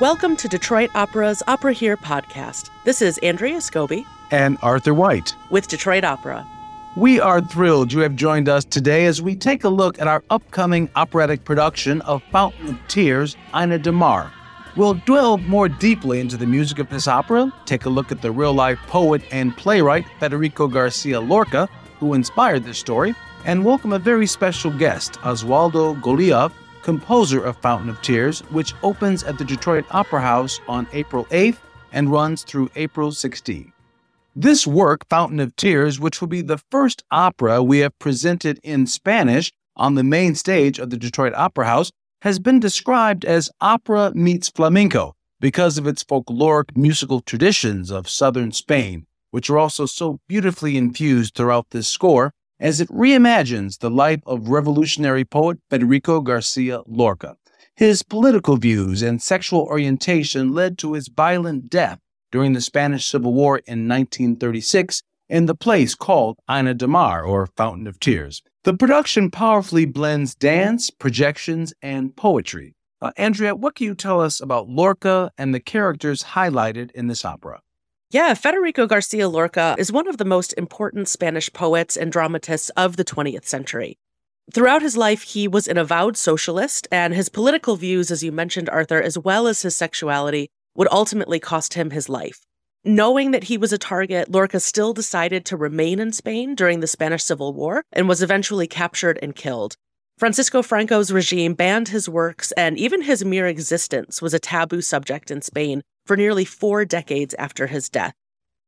Welcome to Detroit Opera's OperaHERE podcast. This is Andrea Scobie and Arthur White with Detroit Opera. We are thrilled you have joined us today as we take a look at our upcoming operatic production of Fountain of Tears, Ainadamar. We'll delve more deeply into the music of this opera, take a look at the real life poet and playwright Federico Garcia Lorca, who inspired this story, and welcome a very special guest, Osvaldo Golijov, composer of Fountain of Tears, which opens at the Detroit Opera House on April 8th and runs through April 16th. This work, Fountain of Tears, which will be the first opera we have presented in Spanish on the main stage of the Detroit Opera House, has been described as opera meets flamenco because of its folkloric musical traditions of southern Spain, which are also so beautifully infused throughout this score as it reimagines the life of revolutionary poet Federico Garcia Lorca. His political views and sexual orientation led to his violent death during the Spanish Civil War in 1936 in the place called Ainadamar, or Fountain of Tears. The production powerfully blends dance, projections, and poetry. Uh, Andrea, what can you tell us about Lorca and the characters highlighted in this opera? Yeah, Federico Garcia Lorca is one of the most important Spanish poets and dramatists of the 20th century. Throughout his life, he was an avowed socialist, and his political views, as you mentioned, Arthur, as well as his sexuality, would ultimately cost him his life. Knowing that he was a target, Lorca still decided to remain in Spain during the Spanish Civil War and was eventually captured and killed. Francisco Franco's regime banned his works, and even his mere existence was a taboo subject in Spain for nearly four decades after his death.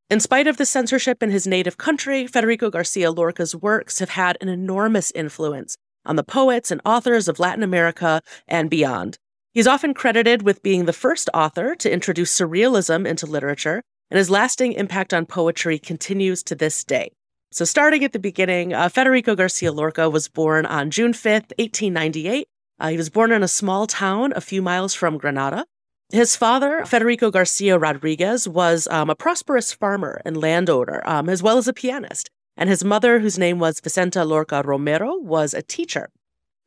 In spite of the censorship in his native country, Federico Garcia Lorca's works have had an enormous influence on the poets and authors of Latin America and beyond. He's often credited with being the first author to introduce surrealism into literature, and his lasting impact on poetry continues to this day. So, starting at the beginning, uh, Federico Garcia Lorca was born on June 5th, 1898. Uh, he was born in a small town a few miles from Granada. His father, Federico Garcia Rodriguez, was um, a prosperous farmer and landowner, um, as well as a pianist. And his mother, whose name was Vicenta Lorca Romero, was a teacher.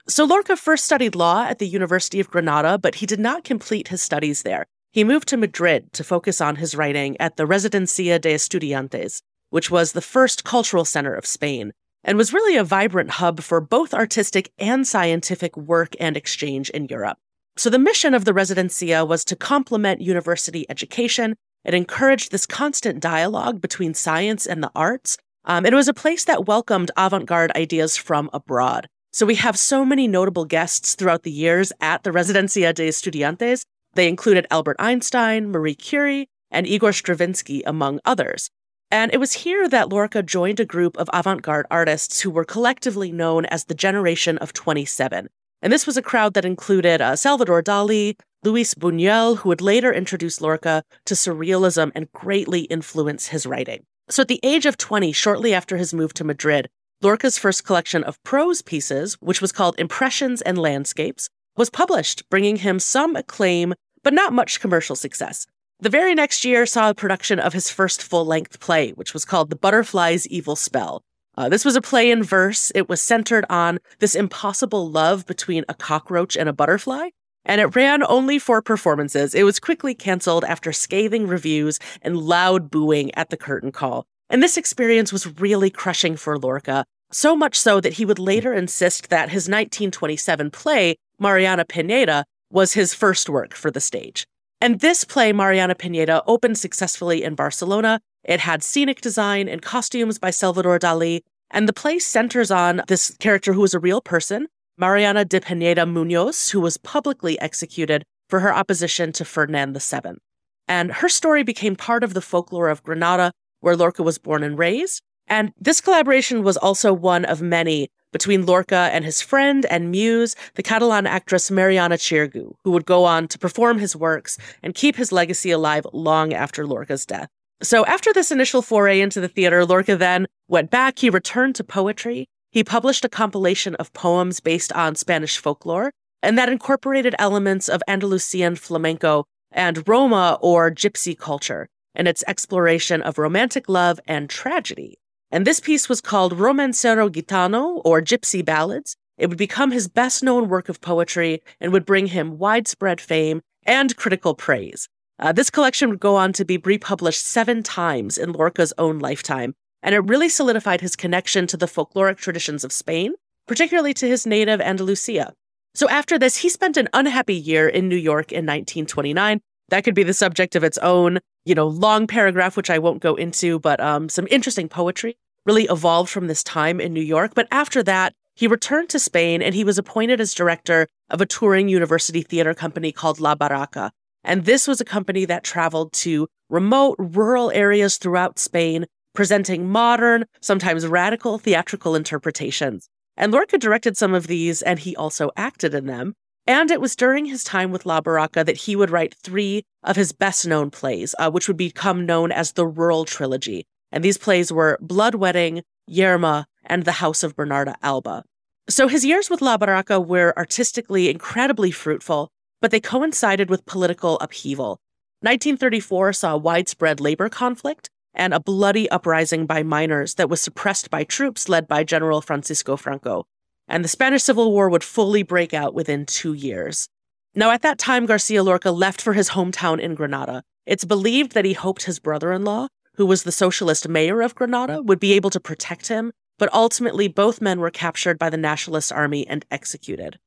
So Lorca first studied law at the University of Granada, but he did not complete his studies there. He moved to Madrid to focus on his writing at the Residencia de Estudiantes, which was the first cultural center of Spain, and was really a vibrant hub for both artistic and scientific work and exchange in Europe. So, the mission of the Residencia was to complement university education. It encouraged this constant dialogue between science and the arts. Um, it was a place that welcomed avant garde ideas from abroad. So, we have so many notable guests throughout the years at the Residencia de Estudiantes. They included Albert Einstein, Marie Curie, and Igor Stravinsky, among others. And it was here that Lorca joined a group of avant garde artists who were collectively known as the Generation of 27. And this was a crowd that included uh, Salvador Dali, Luis Buñuel, who would later introduce Lorca to surrealism and greatly influence his writing. So at the age of 20, shortly after his move to Madrid, Lorca's first collection of prose pieces, which was called Impressions and Landscapes, was published, bringing him some acclaim, but not much commercial success. The very next year saw a production of his first full length play, which was called The Butterfly's Evil Spell, uh, this was a play in verse. It was centered on this impossible love between a cockroach and a butterfly, and it ran only four performances. It was quickly canceled after scathing reviews and loud booing at the curtain call. And this experience was really crushing for Lorca, so much so that he would later insist that his 1927 play, Mariana Pineda, was his first work for the stage. And this play, Mariana Pineda, opened successfully in Barcelona it had scenic design and costumes by Salvador Dali, and the play centers on this character who was a real person, Mariana de Pineda Munoz, who was publicly executed for her opposition to Ferdinand VII. And her story became part of the folklore of Granada, where Lorca was born and raised. And this collaboration was also one of many between Lorca and his friend and muse, the Catalan actress Mariana Xirgu, who would go on to perform his works and keep his legacy alive long after Lorca's death. So after this initial foray into the theater, Lorca then went back. He returned to poetry. He published a compilation of poems based on Spanish folklore, and that incorporated elements of Andalusian flamenco and Roma or gypsy culture and its exploration of romantic love and tragedy. And this piece was called Romancero Gitano or Gypsy Ballads. It would become his best known work of poetry and would bring him widespread fame and critical praise. Uh, this collection would go on to be republished seven times in Lorca's own lifetime, and it really solidified his connection to the folkloric traditions of Spain, particularly to his native Andalusia. So after this, he spent an unhappy year in New York in 1929. That could be the subject of its own, you know, long paragraph, which I won't go into, but um, some interesting poetry really evolved from this time in New York. But after that, he returned to Spain and he was appointed as director of a touring university theater company called La Barraca. And this was a company that traveled to remote rural areas throughout Spain, presenting modern, sometimes radical theatrical interpretations. And Lorca directed some of these, and he also acted in them. And it was during his time with La Barraca that he would write three of his best known plays, uh, which would become known as the Rural Trilogy. And these plays were Blood Wedding, Yerma, and The House of Bernarda Alba. So his years with La Barraca were artistically incredibly fruitful, but they coincided with political upheaval. 1934 saw widespread labor conflict and a bloody uprising by miners that was suppressed by troops led by General Francisco Franco. And the Spanish Civil War would fully break out within two years. Now, at that time, Garcia Lorca left for his hometown in Granada. It's believed that he hoped his brother in law, who was the socialist mayor of Granada, would be able to protect him, but ultimately both men were captured by the Nationalist Army and executed.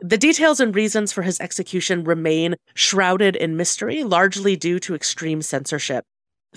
The details and reasons for his execution remain shrouded in mystery, largely due to extreme censorship.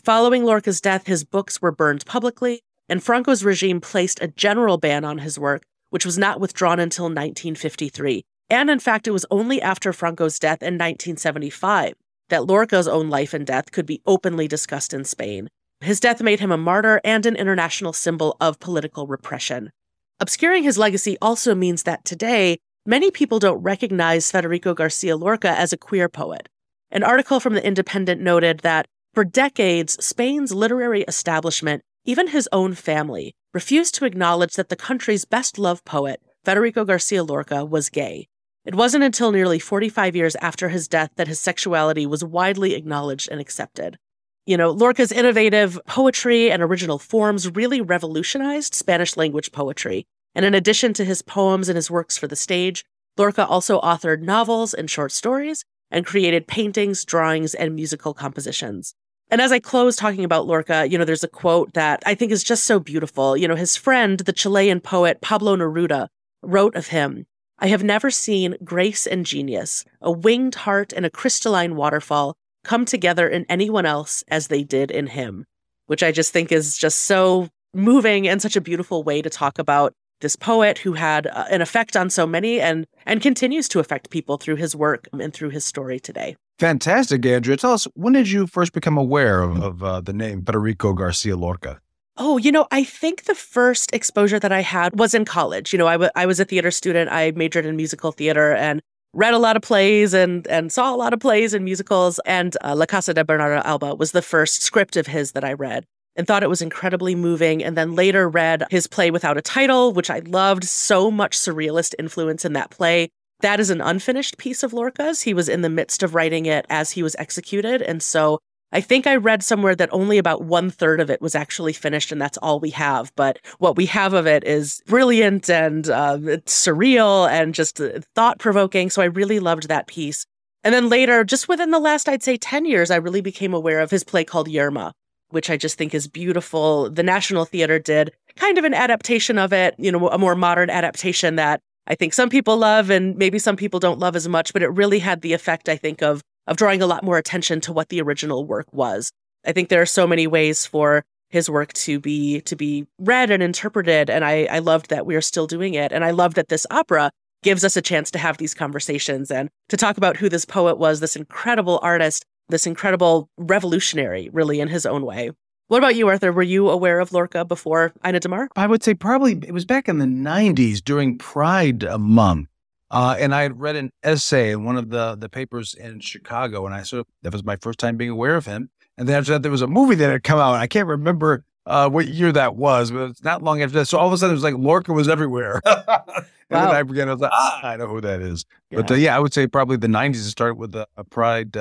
Following Lorca's death, his books were burned publicly, and Franco's regime placed a general ban on his work, which was not withdrawn until 1953. And in fact, it was only after Franco's death in 1975 that Lorca's own life and death could be openly discussed in Spain. His death made him a martyr and an international symbol of political repression. Obscuring his legacy also means that today, many people don't recognize Federico Garcia Lorca as a queer poet. An article from The Independent noted that for decades, Spain's literary establishment, even his own family, refused to acknowledge that the country's best loved poet, Federico Garcia Lorca, was gay. It wasn't until nearly 45 years after his death that his sexuality was widely acknowledged and accepted. You know, Lorca's innovative poetry and original forms really revolutionized Spanish language poetry. And in addition to his poems and his works for the stage, Lorca also authored novels and short stories and created paintings, drawings, and musical compositions. And as I close talking about Lorca, you know, there's a quote that I think is just so beautiful. You know, his friend, the Chilean poet Pablo Neruda, wrote of him I have never seen grace and genius, a winged heart and a crystalline waterfall come together in anyone else as they did in him, which I just think is just so moving and such a beautiful way to talk about this poet who had uh, an effect on so many and and continues to affect people through his work and through his story today. Fantastic, Andrea. Tell us, when did you first become aware of, of uh, the name Federico Garcia Lorca? Oh, you know, I think the first exposure that I had was in college. You know, I, w- I was a theater student. I majored in musical theater and read a lot of plays and and saw a lot of plays and musicals. And uh, La Casa de Bernarda Alba was the first script of his that I read and thought it was incredibly moving. And then later read his play without a title, which I loved so much surrealist influence in that play. That is an unfinished piece of Lorca's. He was in the midst of writing it as he was executed. And so I think I read somewhere that only about one third of it was actually finished, and that's all we have. But what we have of it is brilliant and uh, surreal and just uh, thought provoking. So I really loved that piece. And then later, just within the last, I'd say 10 years, I really became aware of his play called Yerma, which I just think is beautiful. The National Theater did kind of an adaptation of it, you know, a more modern adaptation that I think some people love and maybe some people don't love as much, but it really had the effect, I think, of of drawing a lot more attention to what the original work was. I think there are so many ways for his work to be to be read and interpreted and I, I loved that we are still doing it and i love that this opera gives us a chance to have these conversations and to talk about who this poet was this incredible artist this incredible revolutionary really in his own way what about you arthur were you aware of lorca before Ainadamar? i would say probably it was back in the 90s during pride month uh, and I had read an essay in one of the, the papers in Chicago, and I sort of, that was my first time being aware of him. And then after that, there was a movie that had come out. I can't remember uh, what year that was, but it's not long after that. So all of a sudden, it was like Lorca was everywhere. and wow. then I began, I was like, ah, I know who that is. Yeah. But uh, yeah, I would say probably the 90s, to start with a, a Pride,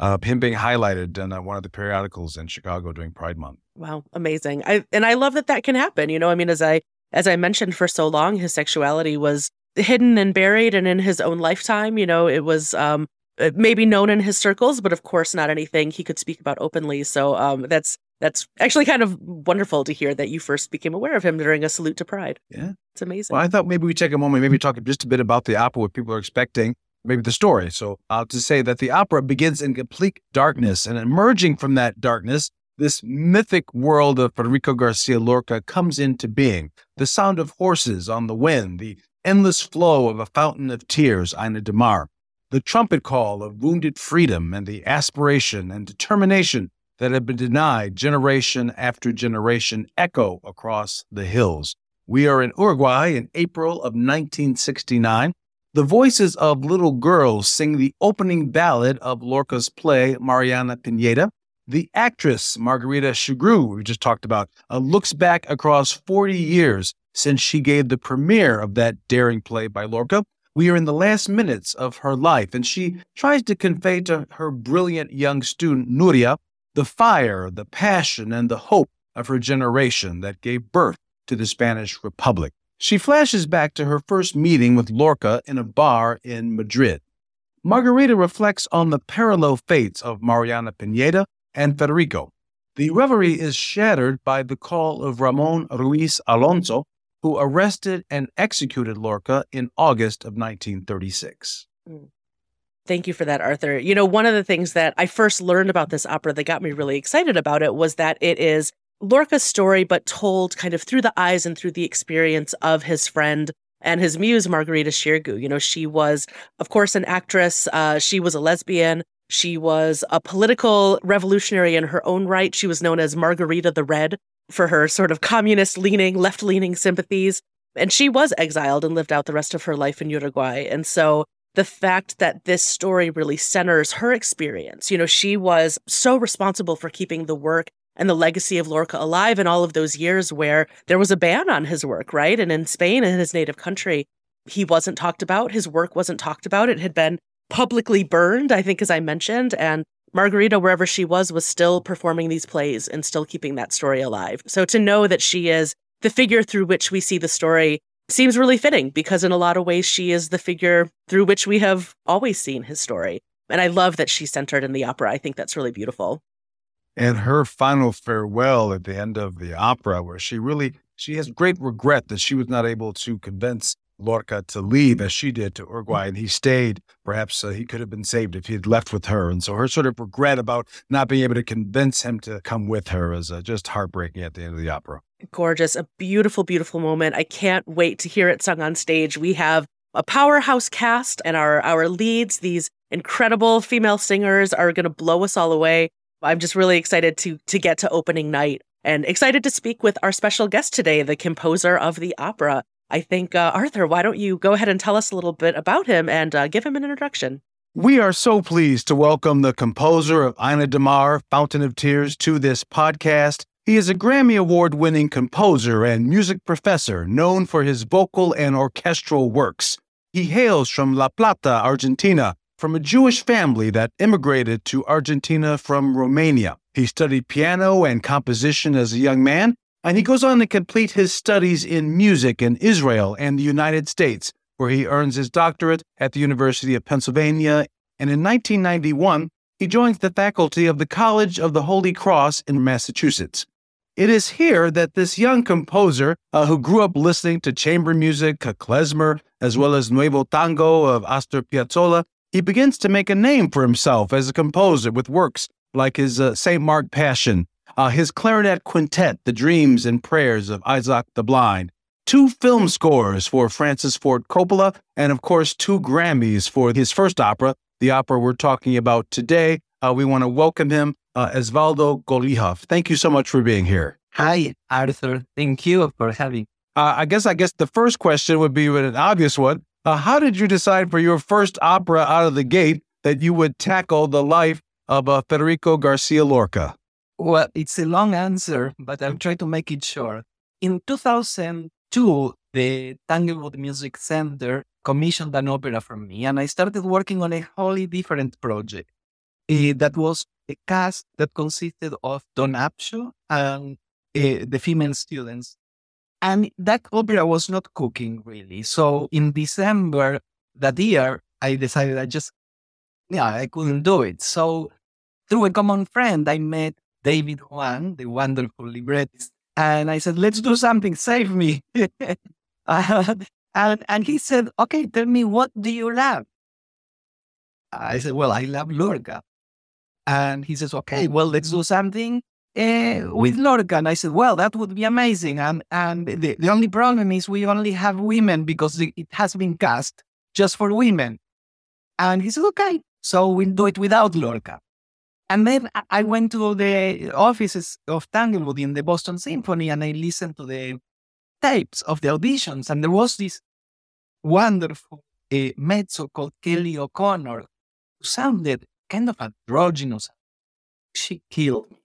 uh, him being highlighted in uh, one of the periodicals in Chicago during Pride Month. Wow, amazing! I and I love that that can happen. You know, I mean, as I as I mentioned for so long, his sexuality was hidden and buried and in his own lifetime you know it was um uh, maybe known in his circles, but of course not anything he could speak about openly. So um, that's that's actually kind of wonderful to hear that you first became aware of him during a salute to pride. Yeah. It's amazing. Well, I thought maybe we take a moment, maybe talk just a bit about the opera, what people are expecting, maybe the story. So I'll just say that the opera begins in complete darkness, and emerging from that darkness, this mythic world of Federico Garcia Lorca comes into being. The sound of horses on the wind, the endless flow of a fountain of tears, Ainadamar, the trumpet call of wounded freedom, and the aspiration and determination that had been denied generation after generation echo across the hills. We are in Uruguay in April of 1969. The voices of little girls sing the opening ballad of Lorca's play, Mariana Pineda. The actress, Margarita Xirgu, we just talked about, uh, looks back across 40 years since she gave the premiere of that daring play by Lorca. We are in the last minutes of her life, and she tries to convey to her brilliant young student, Nuria, the fire, the passion, and the hope of her generation that gave birth to the Spanish Republic. She flashes back to her first meeting with Lorca in a bar in Madrid. Margarita reflects on the parallel fates of Mariana Pineda and Federico. The reverie is shattered by the call of Ramon Ruiz Alonso, who arrested and executed Lorca in August of 1936. Mm. Thank you for that, Arthur. You know, one of the things that I first learned about this opera that got me really excited about it was that it is Lorca's story, but told kind of through the eyes and through the experience of his friend and his muse, Margarita Xirgu. You know, she was, of course, an actress. Uh, she was a lesbian. She was a political revolutionary in her own right. She was known as Margarita the Red for her sort of communist leaning, left leaning sympathies. And she was exiled and lived out the rest of her life in Uruguay. And so the fact that this story really centers her experience. You know, she was so responsible for keeping the work and the legacy of Lorca alive in all of those years where there was a ban on his work, right? And in Spain, in his native country, he wasn't talked about. His work wasn't talked about. It had been publicly burned, I think, as I mentioned. And Margarita, wherever she was, was still performing these plays and still keeping that story alive. So to know that she is the figure through which we see the story seems really fitting because in a lot of ways she is the figure through which we have always seen his story. And I love that she's centered in the opera. I think that's really beautiful. And her final farewell at the end of the opera, where she really she has great regret that she was not able to convince Lorca to leave as she did to Uruguay, and he stayed. Perhaps uh, he could have been saved if he had left with her. And so her sort of regret about not being able to convince him to come with her is uh, just heartbreaking at the end of the opera. Gorgeous, a beautiful, beautiful moment. I can't wait to hear it sung on stage. We have a powerhouse cast, and our our leads, these incredible female singers, are going to blow us all away. I'm just really excited to to get to opening night and excited to speak with our special guest today, the composer of the opera. I think, uh, Arthur, why don't you go ahead and tell us a little bit about him and uh, give him an introduction? We are so pleased to welcome the composer of Ainadamar, Fountain of Tears, to this podcast. He is a Grammy Award winning composer and music professor known for his vocal and orchestral works. He hails from La Plata, Argentina, from a Jewish family that immigrated to Argentina from Romania. He studied piano and composition as a young man and he goes on to complete his studies in music in Israel and the United States, where he earns his doctorate at the University of Pennsylvania. And in 1991, he joins the faculty of the College of the Holy Cross in Massachusetts. It is here that this young composer, uh, who grew up listening to chamber music, klezmer, as well as Nuevo Tango of Astor Piazzolla, he begins to make a name for himself as a composer with works like his uh, St. Mark Passion uh, his clarinet quintet, The Dreams and Prayers of Isaac the Blind, two film scores for Francis Ford Coppola, and of course, two Grammys for his first opera, the opera we're talking about today. Uh, we want to welcome him, uh, Osvaldo Golijov. Thank you so much for being here. Hi, Arthur. Thank you for having. Uh, I guess I guess the first question would be an obvious one. Uh, how did you decide for your first opera out of the gate that you would tackle the life of uh, Federico Garcia Lorca? Well, it's a long answer, but I'll try to make it short. In 2002, the Tanglewood Music Center commissioned an opera from me, and I started working on a wholly different project. Uh, that was a cast that consisted of Dawn Upshaw and uh, the female students. And that opera was not cooking really. So in December that year, I decided I just yeah, I couldn't do it. So through a common friend, I met David Hwang, the wonderful librettist, and I said, let's do something, save me. and, and he said, okay, tell me, what do you love? I said, well, I love Lorca. And he says, okay, well, let's do something uh, with Lorca. And I said, well, that would be amazing. And, and the, the only problem is we only have women because it has been cast just for women. And he said, okay, so we'll do it without Lorca. And then I went to the offices of Tanglewood in the Boston Symphony and I listened to the tapes of the auditions. And there was this wonderful uh, mezzo called Kelley O'Connor who sounded kind of androgynous. She killed me.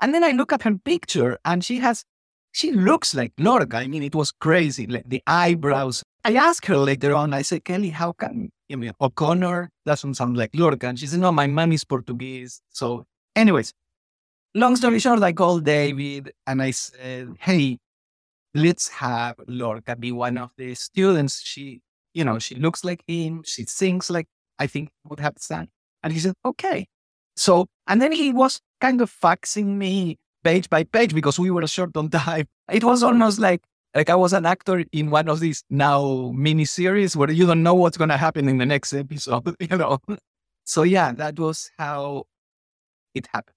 And then I look at her picture and she has, she looks like Lorca. I mean, it was crazy. Like the eyebrows. I asked her later on, I said, Kelley, how come you mean O'Connor doesn't sound like Lorca? And she said, no, my mom is Portuguese. So, anyways, long story short, I called David and I said, hey, let's have Lorca be one of the students. She, you know, she looks like him. She sings like I think would have sung. And he said, okay. So, and then he was kind of faxing me page by page because we were short on time. It was almost like like I was an actor in one of these now mini series where you don't know what's going to happen in the next episode, you know. So yeah, that was how it happened.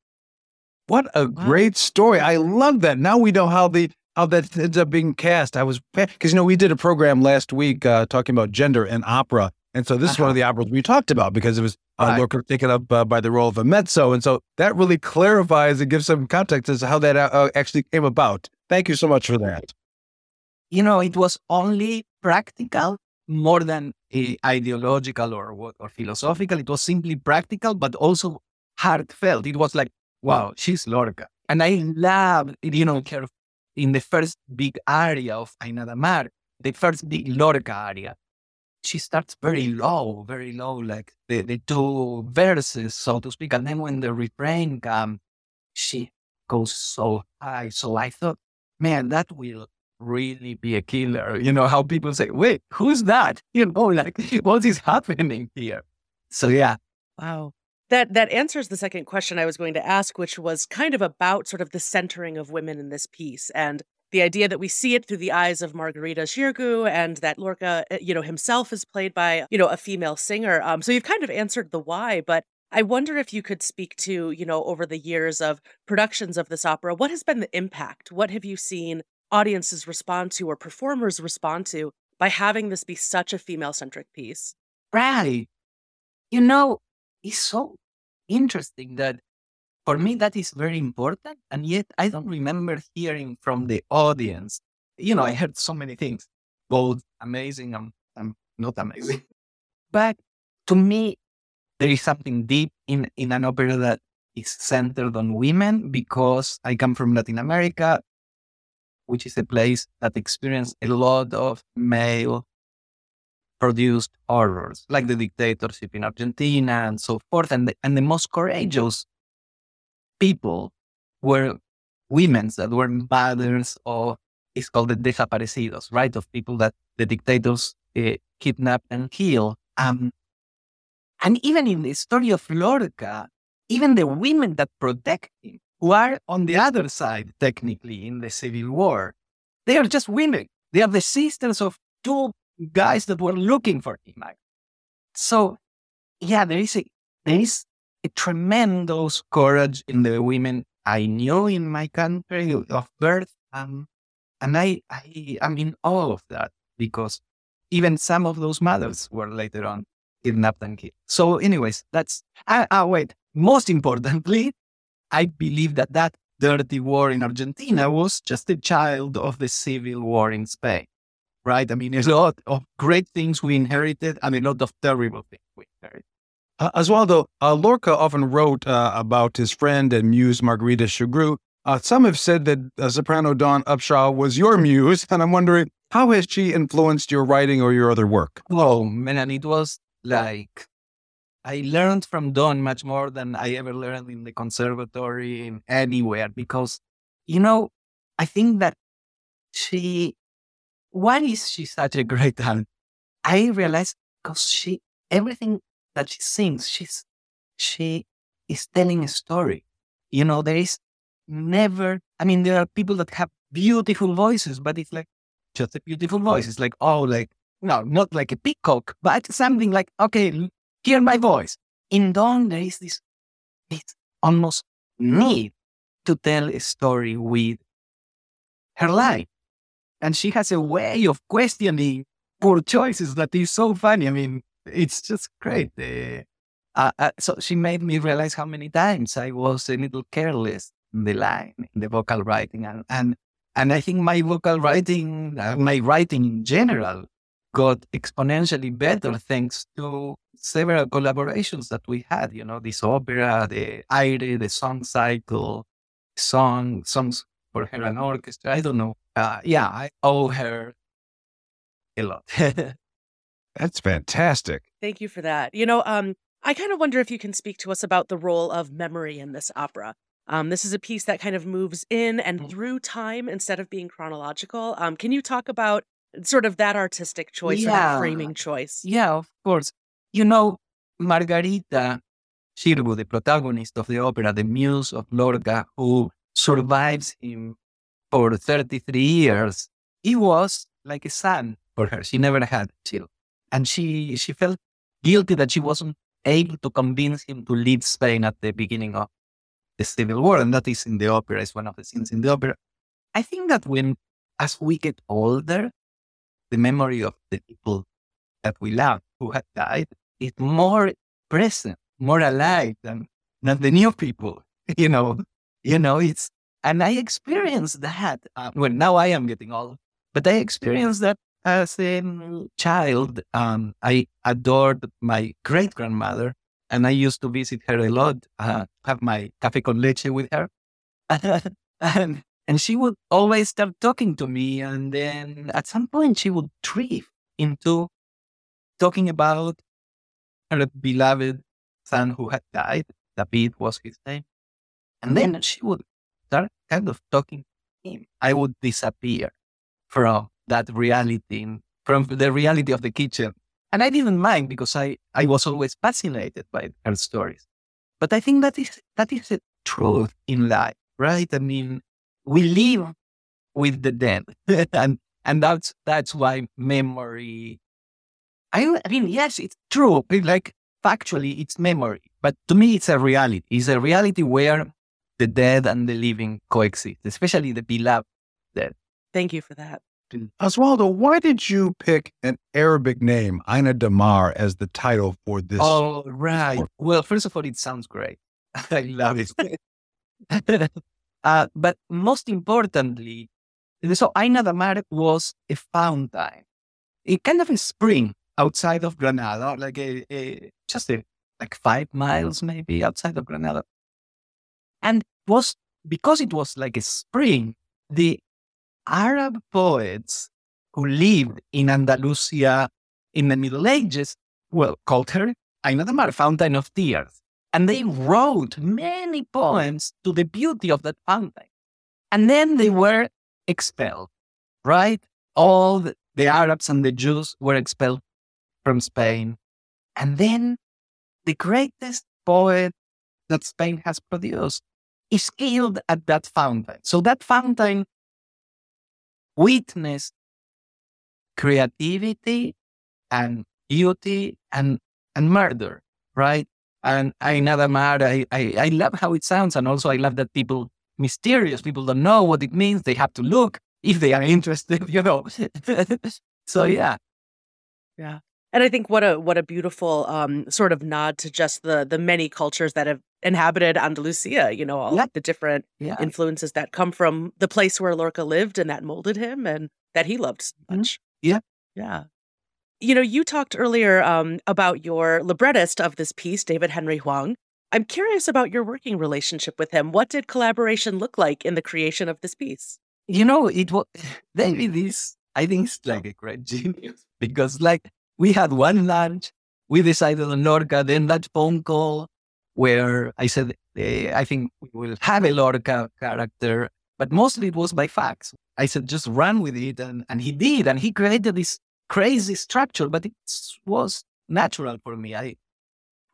What a wow. great story! I love that. Now we know how the how that ends up being cast. I was because you know we did a program last week uh, talking about gender and opera, and so this uh-huh. is one of uh-huh. the operas we talked about because it was uh, right. Lorca taken up uh, by the role of a mezzo. And so that really clarifies and gives some context as to how that uh, uh, actually came about. Thank you so much for that. You know, it was only practical more than ideological or, or philosophical. It was simply practical, but also heartfelt. It was like, wow, she's Lorca. And I love, you know, in the first big aria of Ainadamar, the first big Lorca aria she starts very low, very low, like the, the two verses, so to speak. And then when the refrain comes, she goes so high. So I thought, man, that will really be a killer. You know, how people say, wait, who's that? You know, like, what is happening here? So yeah. Wow. That that answers the second question I was going to ask, which was kind of about sort of the centering of women in this piece. And the idea that we see it through the eyes of Margarita Xirgu and that Lorca, eh, you know, himself is played by, you know, a female singer. Um, so you've kind of answered the why, but I wonder if you could speak to, you know, over the years of productions of this opera, what has been the impact? What have you seen audiences respond to or performers respond to by having this be such a female centric piece? Right. You know, it's so interesting that for me, that is very important. And yet I don't remember hearing from the audience. You know, I heard so many things, both amazing and, and not amazing. But to me, there is something deep in, in an opera that is centered on women because I come from Latin America, which is a place that experienced a lot of male produced horrors, like the dictatorship in Argentina and so forth. And the, and the most courageous people were women that were mothers of, it's called the desaparecidos, right? Of people that the dictators uh, kidnap and kill. Um, and even in the story of Lorca, even the women that protect him, who are on the other side, technically, in the Civil War, they are just women. They are the sisters of two guys that were looking for him. So, yeah, there is a, there is a tremendous courage in the women I knew in my country of birth. Um, and I, I am in awe of that because even some of those mothers were later on kidnapped and killed. So, anyways, that's, ah, uh, wait, most importantly, I believe that that dirty war in Argentina was just a child of the civil war in Spain, right? I mean, a lot of great things we inherited and a lot of terrible things we inherited. Uh, Osvaldo, uh, Lorca often wrote uh, about his friend and muse Margarita Xirgu. Uh, some have said that uh, soprano Dawn Upshaw was your muse, and I'm wondering how has she influenced your writing or your other work? Oh man, it was like I learned from Dawn much more than I ever learned in the conservatory in anywhere because, you know, I think that she, why is she such a great talent? I realized because she everything that she sings, she's she is telling a story. You know, there is never I mean, there are people that have beautiful voices, but it's like just a beautiful voice. It's like, oh, like no, not like a peacock, but something like, okay, hear my voice. In Dawn, there is this, this almost need to tell a story with her life. And she has a way of questioning poor choices that is so funny. I mean, it's just great. Uh, uh, uh, so she made me realize how many times I was a little careless in the line, in the vocal writing. And, and, and I think my vocal writing, uh, my writing in general, got exponentially better thanks to several collaborations that we had. You know, this opera, the Ayre, the song cycle, song, songs for her and orchestra. I don't know. Uh, yeah, I owe her a lot. That's fantastic. Thank you for that. You know, um, I kind of wonder if you can speak to us about the role of memory in this opera. Um, this is a piece that kind of moves in and Mm. through time instead of being chronological. Um, can you talk about sort of that artistic choice or that framing choice? Yeah, of course. You know, Margarita Xirgu, the protagonist of the opera, the muse of Lorca, who survives him for 33 years, he was like a son for her. She never had children. And she, she felt guilty that she wasn't able to convince him to leave Spain at the beginning of the Civil War. And that is in the opera, is one of the scenes in the opera. I think that when, as we get older, the memory of the people that we love who had died is more present, more alive than, than the new people. You know, you know, it's, and I experienced that. Uh, well, now I am getting old, but I experienced that as a child. Um, I adored my great grandmother, and I used to visit her a lot, uh, have my cafe con leche with her. and and she would always start talking to me. And then at some point, she would drift into talking about her beloved son who had died. David was his name. And then she would start kind of talking to him. I would disappear from that reality, from the reality of the kitchen. And I didn't mind because I, I was always fascinated by her stories. But I think that is that is a truth in life, right? I mean, we live with the dead, and and that's that's why memory. I, I mean, yes, it's true. Like factually, it's memory, but to me, it's a reality. It's a reality where the dead and the living coexist, especially the beloved dead. Thank you for that. Osvaldo, why did you pick an Arabic name, Ainadamar, as the title for this? Oh, right. Well, first of all, it sounds great. I love it. uh, but most importantly, so Ainadamar was a fountain, a kind of a spring outside of Granada, like a, a just a, like five miles maybe outside of Granada. And was because it was like a spring, the Arab poets who lived in Andalusia in the Middle Ages, well, called her Ainadamar, Fountain of Tears. And they wrote many poems to the beauty of that fountain. And then they were expelled, right? All the Arabs and the Jews were expelled from Spain. And then the greatest poet that Spain has produced is killed at that fountain. So that fountain witnessed creativity and beauty and and murder, right? And Ainadamar, I, I, I love how it sounds. And also I love that people, mysterious people don't know what it means. They have to look if they are interested, you know. so yeah. Yeah. And I think what a what a beautiful um, sort of nod to just the the many cultures that have inhabited Andalusia. You know, all Yeah. the different Yeah. influences that come from the place where Lorca lived and that molded him and that he loved so Mhm. much. Yeah. Yeah. You know, you talked earlier um, about your librettist of this piece, David Henry Hwang. I'm curious about your working relationship with him. What did collaboration look like in the creation of this piece? you know, it was David is I think it's like a great genius because like we had one lunch, we decided on Lorca, then that phone call where I said eh, I think we will have a Lorca character, but mostly it was by fax. I said just run with it, and and he did, and he created this crazy structure, but it was natural for me. I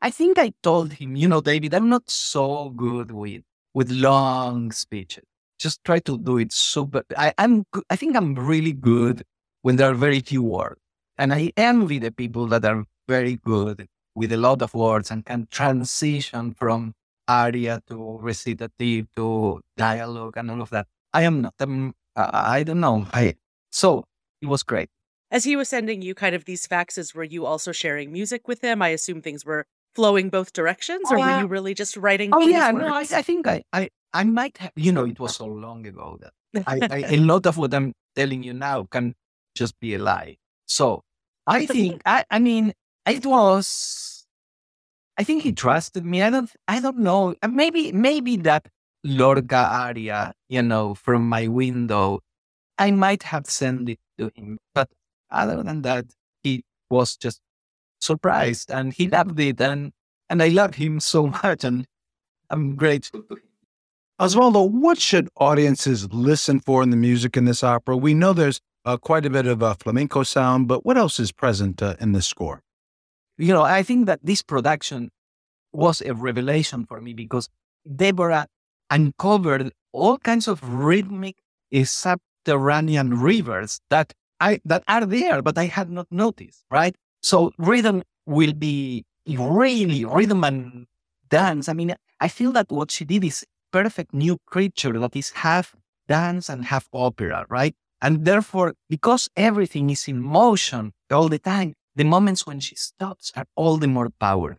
I think I told him, you know, David, I'm not so good with with long speeches. Just try to do it super. I, I'm. I think I'm really good when there are very few words, and I envy the people that are very good with a lot of words and can transition from aria to recitative to dialogue and all of that. I am not. I'm, I don't know. I so it was great. As he was sending you kind of these faxes, were you also sharing music with him? I assume things were flowing both directions, or uh, were you really just writing? Oh yeah, words? no, I, I, think I, I, I might have. You know, it was so long ago that I, I, a lot of what I'm telling you now can just be a lie. So I think, I, I mean, it was. I think he trusted me. I don't. I don't know. Maybe, maybe that Lorca aria, you know, from my window, I might have sent it to him, but other than that, he was just surprised and he loved it. And, and I love him so much. And I'm grateful to him. Osvaldo, what should audiences listen for in the music in this opera? We know there's uh, quite a bit of a flamenco sound, but what else is present uh, in this score? You know, I think that this production was a revelation for me because Deborah uncovered all kinds of rhythmic subterranean rivers that I that are there, but I had not noticed, right? So rhythm will be really rhythm and dance. I mean, I feel that what she did is perfect new creature that is half dance and half opera, right? And therefore, because everything is in motion all the time, the moments when she stops are all the more power.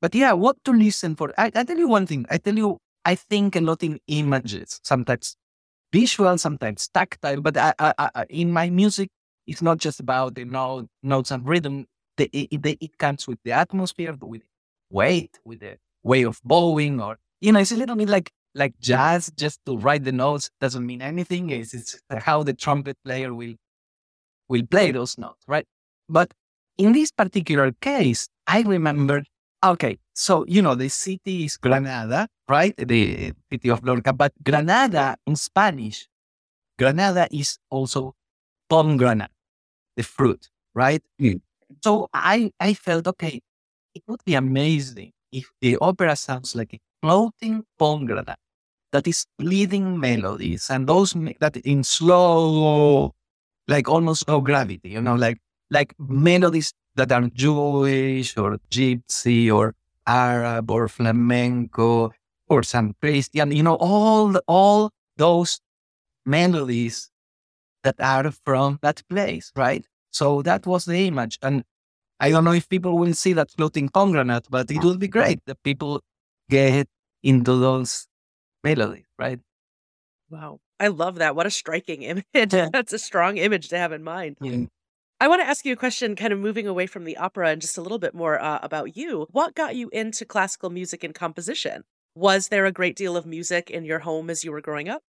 But yeah, what to listen for? I, I tell you one thing. I tell you, I think a lot in images, sometimes visual, sometimes tactile. But I, I, in my music, it's not just about the note, notes and rhythm. The, it, the, it comes with the atmosphere, with weight, with the way of bowing, or you know, it's a little bit like like jazz. Just to write the notes doesn't mean anything. It's, it's how the trumpet player will will play those notes, right? But in this particular case, I remember. Okay, so you know the city is Granada, right? The city of Lorca, but Granada in Spanish, Granada is also pomegranate the fruit, right? Mm. So I, I felt, okay, it would be amazing if the opera sounds like a floating pomegranate that is leading melodies and those that in slow, like almost no gravity, you know, like like melodies that are Jewish or Gypsy or Arab or flamenco or some Christian, you know, all all those melodies that are from that place, right? So that was the image. And I don't know if people will see that floating pomegranate, but it would be great that people get into those melodies, right? Wow. I love that. What a striking image. That's a strong image to have in mind. Yeah. I want to ask you a question, kind of moving away from the opera and just a little bit more uh, about you. What got you into classical music and composition? Was there a great deal of music in your home as you were growing up?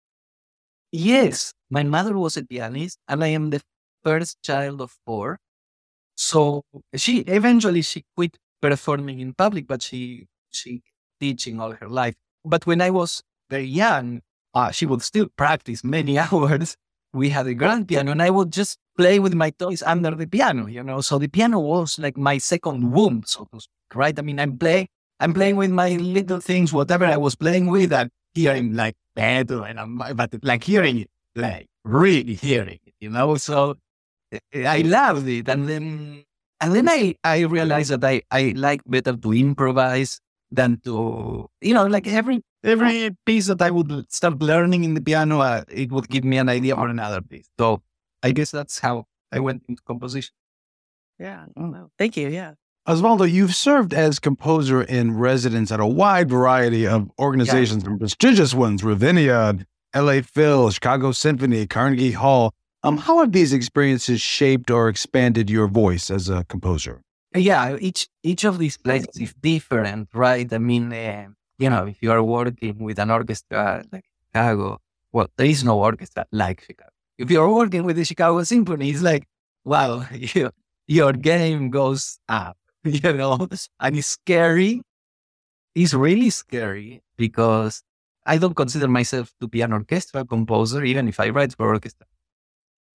Yes. My mother was a pianist, and I am the first child of four. So she eventually she quit performing in public, but she she teaching all her life. But when I was very young, uh, she would still practice many hours. We had a oh, grand piano, and I would just play with my toys under the piano. You know, so the piano was like my second womb, so to speak. Right? I mean, I'm playing, I'm playing with my little things, whatever I was playing with, and hearing like better, and I'm, but like hearing it, like really hearing it. You know, so eh, eh, I loved it. And then, and then I, I realized that I, I like better to improvise than to, you know, like every, every piece that I would start learning in the piano, uh, it would give me an idea for another piece. So I guess that's how I went into composition. Yeah. Oh. Thank you. Yeah. Osvaldo, you've served as composer in residence at a wide variety of organizations yeah. and prestigious ones, Ravinia, LA Phil, Chicago Symphony, Carnegie Hall. Um, how have these experiences shaped or expanded your voice as a composer? Yeah, each each of these places is different, right? I mean, uh, you know, if you are working with an orchestra like Chicago, well, there is no orchestra like Chicago. If you're working with the Chicago Symphony, it's like, wow, you, your game goes up, you know, and it's scary. It's really scary because I don't consider myself to be an orchestral composer, even if I write for orchestra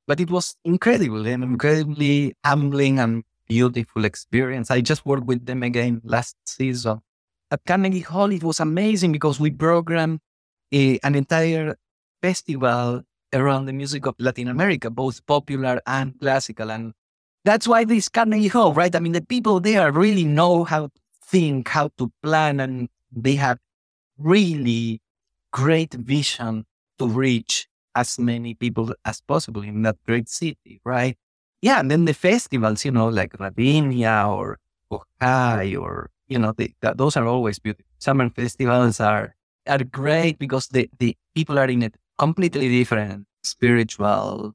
but it was incredible and incredibly humbling and beautiful experience. I just worked with them again last season. At Carnegie Hall, it was amazing because we programmed a, an entire festival around the music of Latin America, both popular and classical. And that's why this Carnegie Hall, right? I mean, the people there really know how to think, how to plan, and they have really great vision to reach as many people as possible in that great city, right? Yeah, and then the festivals, you know, like Ravinia or Ojai or, you know, the, those are always beautiful. Summer festivals are are great because the, the people are in a completely different spiritual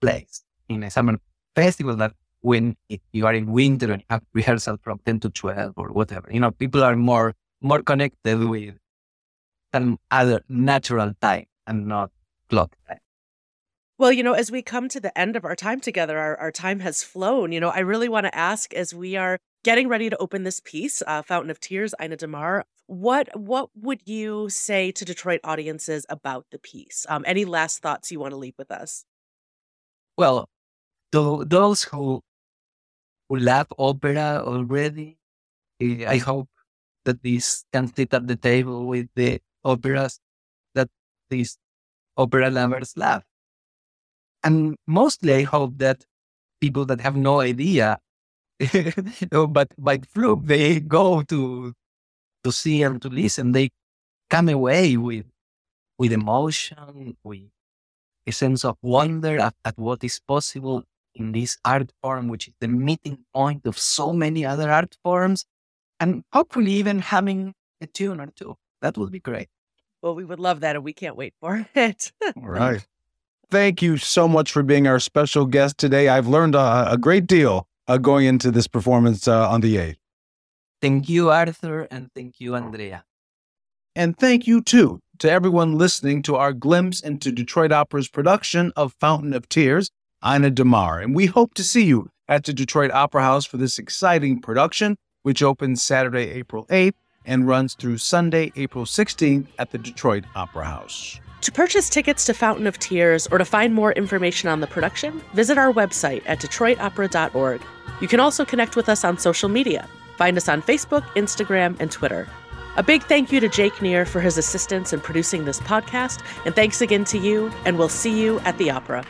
place. In a summer festival that when you are in winter and have rehearsal from 10 to 12 or whatever, you know, people are more more connected with some other natural time and not clock time. Well, you know, as we come to the end of our time together, our, our time has flown. You know, I really want to ask as we are getting ready to open this piece, uh, Fountain of Tears, Ainadamar, what what would you say to Detroit audiences about the piece? Um, any last thoughts you want to leave with us? Well, those who who love opera already, eh, I hope that this can sit at the table with the operas that these opera lovers love. And mostly, I hope that people that have no idea, but by fluke, they go to to see and to listen. They come away with with emotion, with a sense of wonder at, at what is possible in this art form, which is the meeting point of so many other art forms, and hopefully even having a tune or two. That would be great. Well, we would love that, and we can't wait for it. All right. Thank you so much for being our special guest today. I've learned a, a great deal uh, going into this performance uh, on the 8th. Thank you, Arthur, and thank you, Andrea. And thank you, too, to everyone listening to our glimpse into Detroit Opera's production of Fountain of Tears, Ainadamar. And we hope to see you at the Detroit Opera House for this exciting production, which opens Saturday, April 8th and runs through Sunday, April 16th at the Detroit Opera House. To purchase tickets to Fountain of Tears or to find more information on the production, visit our website at detroitopera.org. You can also connect with us on social media. Find us on Facebook, Instagram, and Twitter. A big thank you to Jake Neer for his assistance in producing this podcast, and thanks again to you, and we'll see you at the opera.